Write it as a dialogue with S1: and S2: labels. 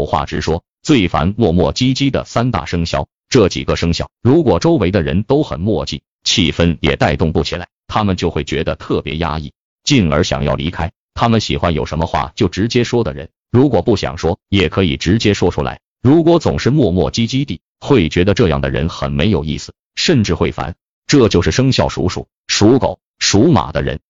S1: 有话直说，最烦磨磨唧唧的三大生肖，这几个生肖，如果周围的人都很墨迹，气氛也带动不起来，他们就会觉得特别压抑，进而想要离开。他们喜欢有什么话就直接说的人，如果不想说也可以直接说出来。如果总是磨磨唧唧的，会觉得这样的人很没有意思，甚至会烦，这就是生肖属鼠属狗属马的人。